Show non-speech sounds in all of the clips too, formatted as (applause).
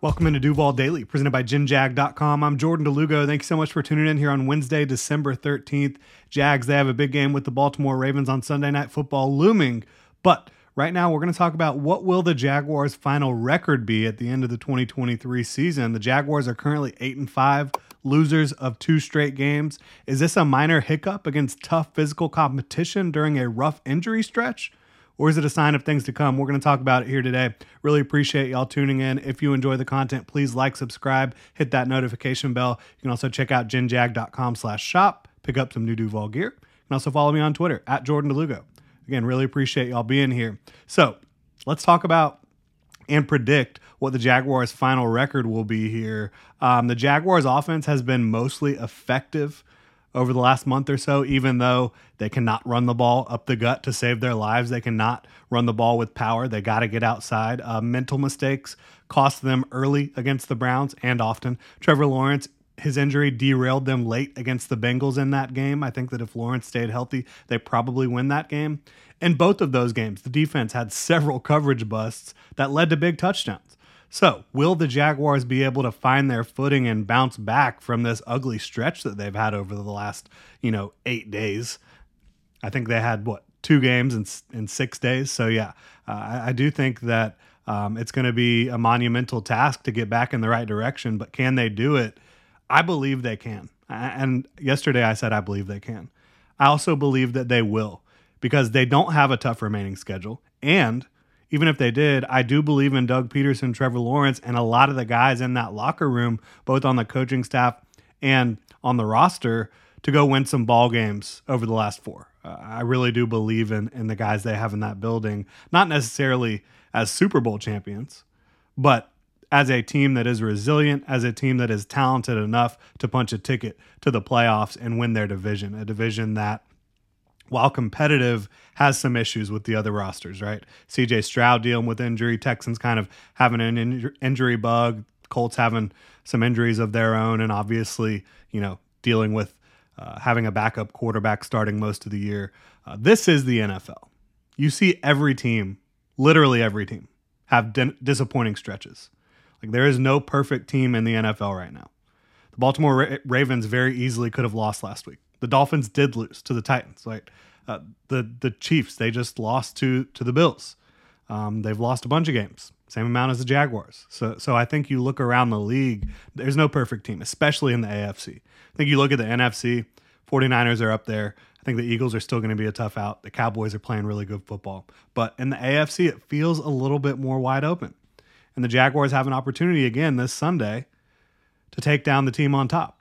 Welcome into Duval Daily, presented by GinJag.com. I'm Jordan DeLugo. Thank you so much for tuning in here on Wednesday, December 13th. Jags, they have a big game with the Baltimore Ravens on Sunday Night Football looming. But right now, we're going to talk about what will the Jaguars' final record be at the end of the 2023 season. The Jaguars are currently 8 and 5, losers of two straight games. Is this a minor hiccup against tough physical competition during a rough injury stretch? Or is it a sign of things to come? We're going to talk about it here today. Really appreciate y'all tuning in. If you enjoy the content, please like, subscribe, hit that notification bell. You can also check out ginjag.com slash shop, pick up some new Duval gear. You can also follow me on Twitter at Jordan DeLugo. Again, really appreciate y'all being here. So let's talk about and predict what the Jaguars' final record will be here. Um, the Jaguars' offense has been mostly effective over the last month or so, even though they cannot run the ball up the gut to save their lives. They cannot run the ball with power. They got to get outside. Uh, mental mistakes cost them early against the Browns and often. Trevor Lawrence, his injury derailed them late against the Bengals in that game. I think that if Lawrence stayed healthy, they probably win that game. In both of those games, the defense had several coverage busts that led to big touchdowns. So, will the Jaguars be able to find their footing and bounce back from this ugly stretch that they've had over the last, you know, eight days? I think they had what two games in in six days. So yeah, uh, I, I, do think that um, it's going to be a monumental task to get back in the right direction. But can they do it? I believe they can. And yesterday I said I believe they can. I also believe that they will because they don't have a tough remaining schedule and even if they did, I do believe in Doug Pederson, Trevor Lawrence, and a lot of the guys in that locker room, both on the coaching staff and on the roster, to go win some ball games over the last four. Uh, I really do believe in in the guys they have in that building, not necessarily as Super Bowl champions, but as a team that is resilient, as a team that is talented enough to punch a ticket to the playoffs and win their division, a division that while competitive, has some issues with the other rosters, right? CJ Stroud dealing with injury, Texans kind of having an in- injury bug, Colts having some injuries of their own, and obviously, you know, dealing with uh, having a backup quarterback starting most of the year. Uh, this is the NFL. You see every team, literally every team, have di- disappointing stretches. Like there is no perfect team in the NFL right now. The Baltimore Ra- Ravens very easily could have lost last week. The Dolphins did lose to the Titans. Right, uh, the the Chiefs they just lost to to the Bills. Um, they've lost a bunch of games, same amount as the Jaguars. So so I think you look around the league, there's no perfect team, especially in the AFC. I think you look at the NFC, 49ers are up there. I think the Eagles are still going to be a tough out. The Cowboys are playing really good football. But in the AFC, it feels a little bit more wide open. And the Jaguars have an opportunity again this Sunday to take down the team on top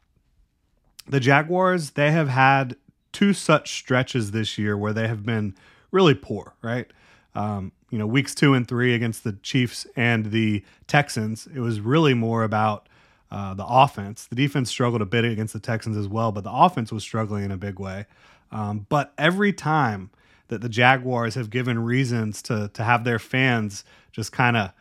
the Jaguars, they have had two such stretches this year where they have been really poor, right? Um, you know, weeks two and three against the Chiefs and the Texans, it was really more about uh, the offense. The defense struggled a bit against the Texans as well, but the offense was struggling in a big way. Um, but every time that the Jaguars have given reasons to to have their fans just kind of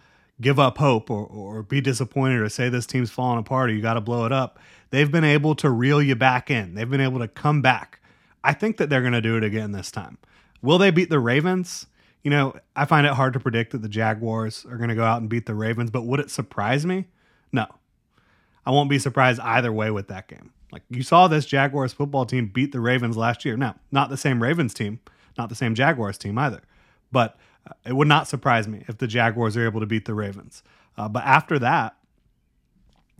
give up hope or, or be disappointed or say this team's falling apart or you got to blow it up, they've been able to reel you back in. They've been able to come back. I think that they're going to do it again this time. Will they beat the Ravens? You know, I find it hard to predict that the Jaguars are going to go out and beat the Ravens, but would it surprise me? No. I won't be surprised either way with that game. Like you saw this Jaguars football team beat the Ravens last year. Now, not the same Ravens team, not the same Jaguars team either. But uh, it would not surprise me if the Jaguars are able to beat the Ravens. Uh, but after that,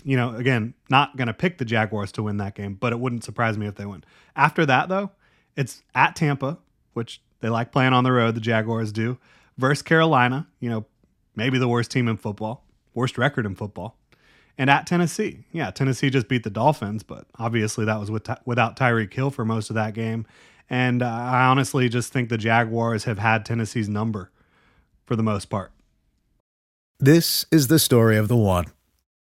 you know, again, not going to pick the Jaguars to win that game, but it wouldn't surprise me if they win. After that, though, it's at Tampa, which they like playing on the road, the Jaguars do, versus Carolina, you know, maybe the worst team in football, worst record in football, and at Tennessee. Yeah, Tennessee just beat the Dolphins, but obviously that was with, without Tyreek Hill for most of that game. And uh, I honestly just think the Jaguars have had Tennessee's number for the most part. This is the story of the one.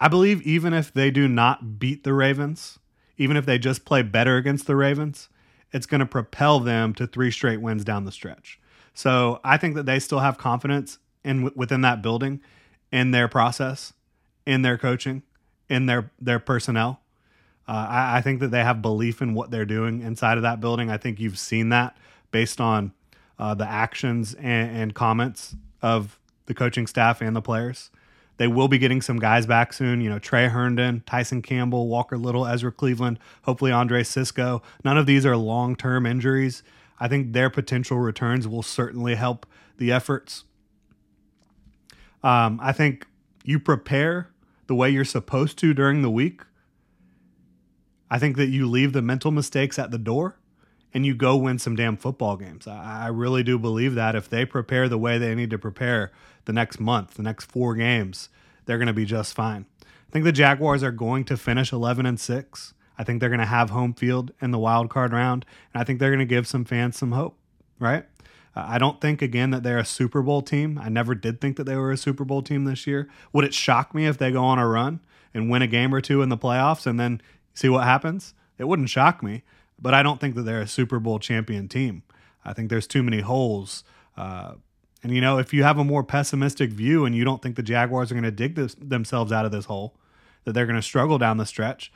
I believe even if they do not beat the Ravens, even if they just play better against the Ravens, it's going to propel them to three straight wins down the stretch. So I think that they still have confidence in within that building, in their process, in their coaching, in their their personnel. Uh, I, I, think that they have belief in what they're doing inside of that building. I think you've seen that based on uh, the actions and, and comments of the coaching staff and the players. They will be getting some guys back soon. You know, Tre Herndon, Tyson Campbell, Walker Little, Ezra Cleveland, hopefully Andre Cisco. None of these are long term injuries. I think their potential returns will certainly help the efforts. Um, I think you prepare the way you're supposed to during the week. I think that you leave the mental mistakes at the door and you go win some damn football games. I, I really do believe that if they prepare the way they need to prepare the next month, the next four games, they're going to be just fine. I think the Jaguars are going to finish 11 and 6. I think they're going to have home field in the wild card round, and I think they're going to give some fans some hope, right? Uh, I don't think, again, that they're a Super Bowl team. I never did think that they were a Super Bowl team this year. Would it shock me if they go on a run and win a game or two in the playoffs and then see what happens? It wouldn't shock me, but I don't think that they're a Super Bowl champion team. I think there's too many holes. Uh, and, you know, if you have a more pessimistic view and you don't think the Jaguars are going to dig this, themselves out of this hole, that they're going to struggle down the stretch,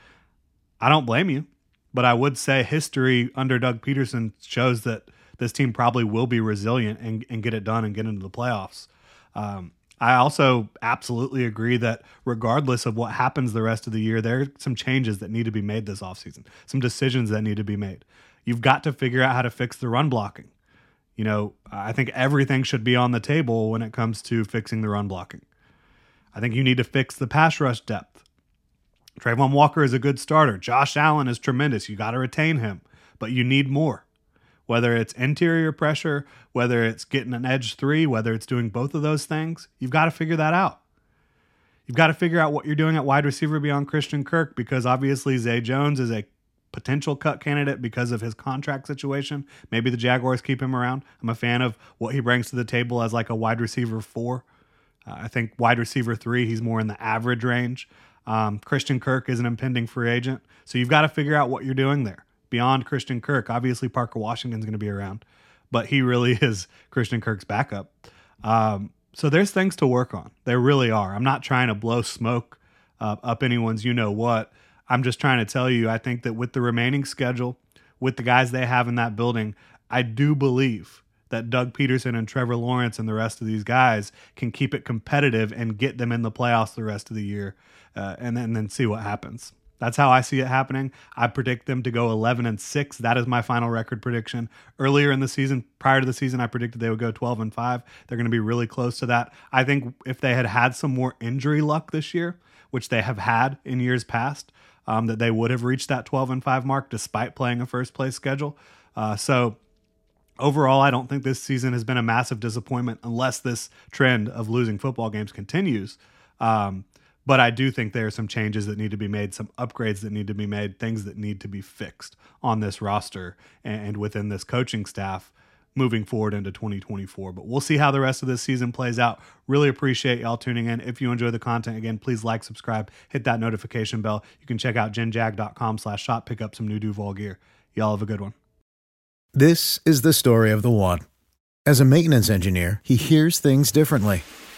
I don't blame you, but I would say history under Doug Pederson shows that this team probably will be resilient and, and get it done and get into the playoffs. Um, I also absolutely agree that regardless of what happens the rest of the year, there are some changes that need to be made this offseason, some decisions that need to be made. You've got to figure out how to fix the run blocking. You know, I think everything should be on the table when it comes to fixing the run blocking. I think you need to fix the pass rush depth. Travon Walker is a good starter. Josh Allen is tremendous. You got to retain him, but you need more. Whether it's interior pressure, whether it's getting an edge three, whether it's doing both of those things, you've got to figure that out. You've got to figure out what you're doing at wide receiver beyond Christian Kirk because obviously Zay Jones is a potential cut candidate because of his contract situation. Maybe the Jaguars keep him around. I'm a fan of what he brings to the table as like a wide receiver four. Uh, I think wide receiver three, he's more in the average range. Um, Christian Kirk is an impending free agent. So you've got to figure out what you're doing there beyond Christian Kirk. Obviously, Parker Washington's going to be around, but he really (laughs) is Christian Kirk's backup. Um, so there's things to work on. There really are. I'm not trying to blow smoke uh, up anyone's you know what. I'm just trying to tell you, I think that with the remaining schedule, with the guys they have in that building, I do believe that Doug Pederson and Trevor Lawrence and the rest of these guys can keep it competitive and get them in the playoffs the rest of the year, uh, and then and then see what happens. That's how I see it happening. I predict them to go 11 and 6. That is my final record prediction. Earlier in the season, prior to the season, I predicted they would go 12 and 5. They're going to be really close to that. I think if they had had some more injury luck this year, which they have had in years past, um, that they would have reached that 12 and 5 mark despite playing a first place schedule. Uh, so overall, I don't think this season has been a massive disappointment unless this trend of losing football games continues. Um, but I do think there are some changes that need to be made, some upgrades that need to be made, things that need to be fixed on this roster and within this coaching staff moving forward into 2024. But we'll see how the rest of this season plays out. Really appreciate y'all tuning in. If you enjoy the content, again, please like, subscribe, hit that notification bell. You can check out genjag.com slash shop, pick up some new Duval gear. Y'all have a good one. This is the story of the one. As a maintenance engineer, he hears things differently.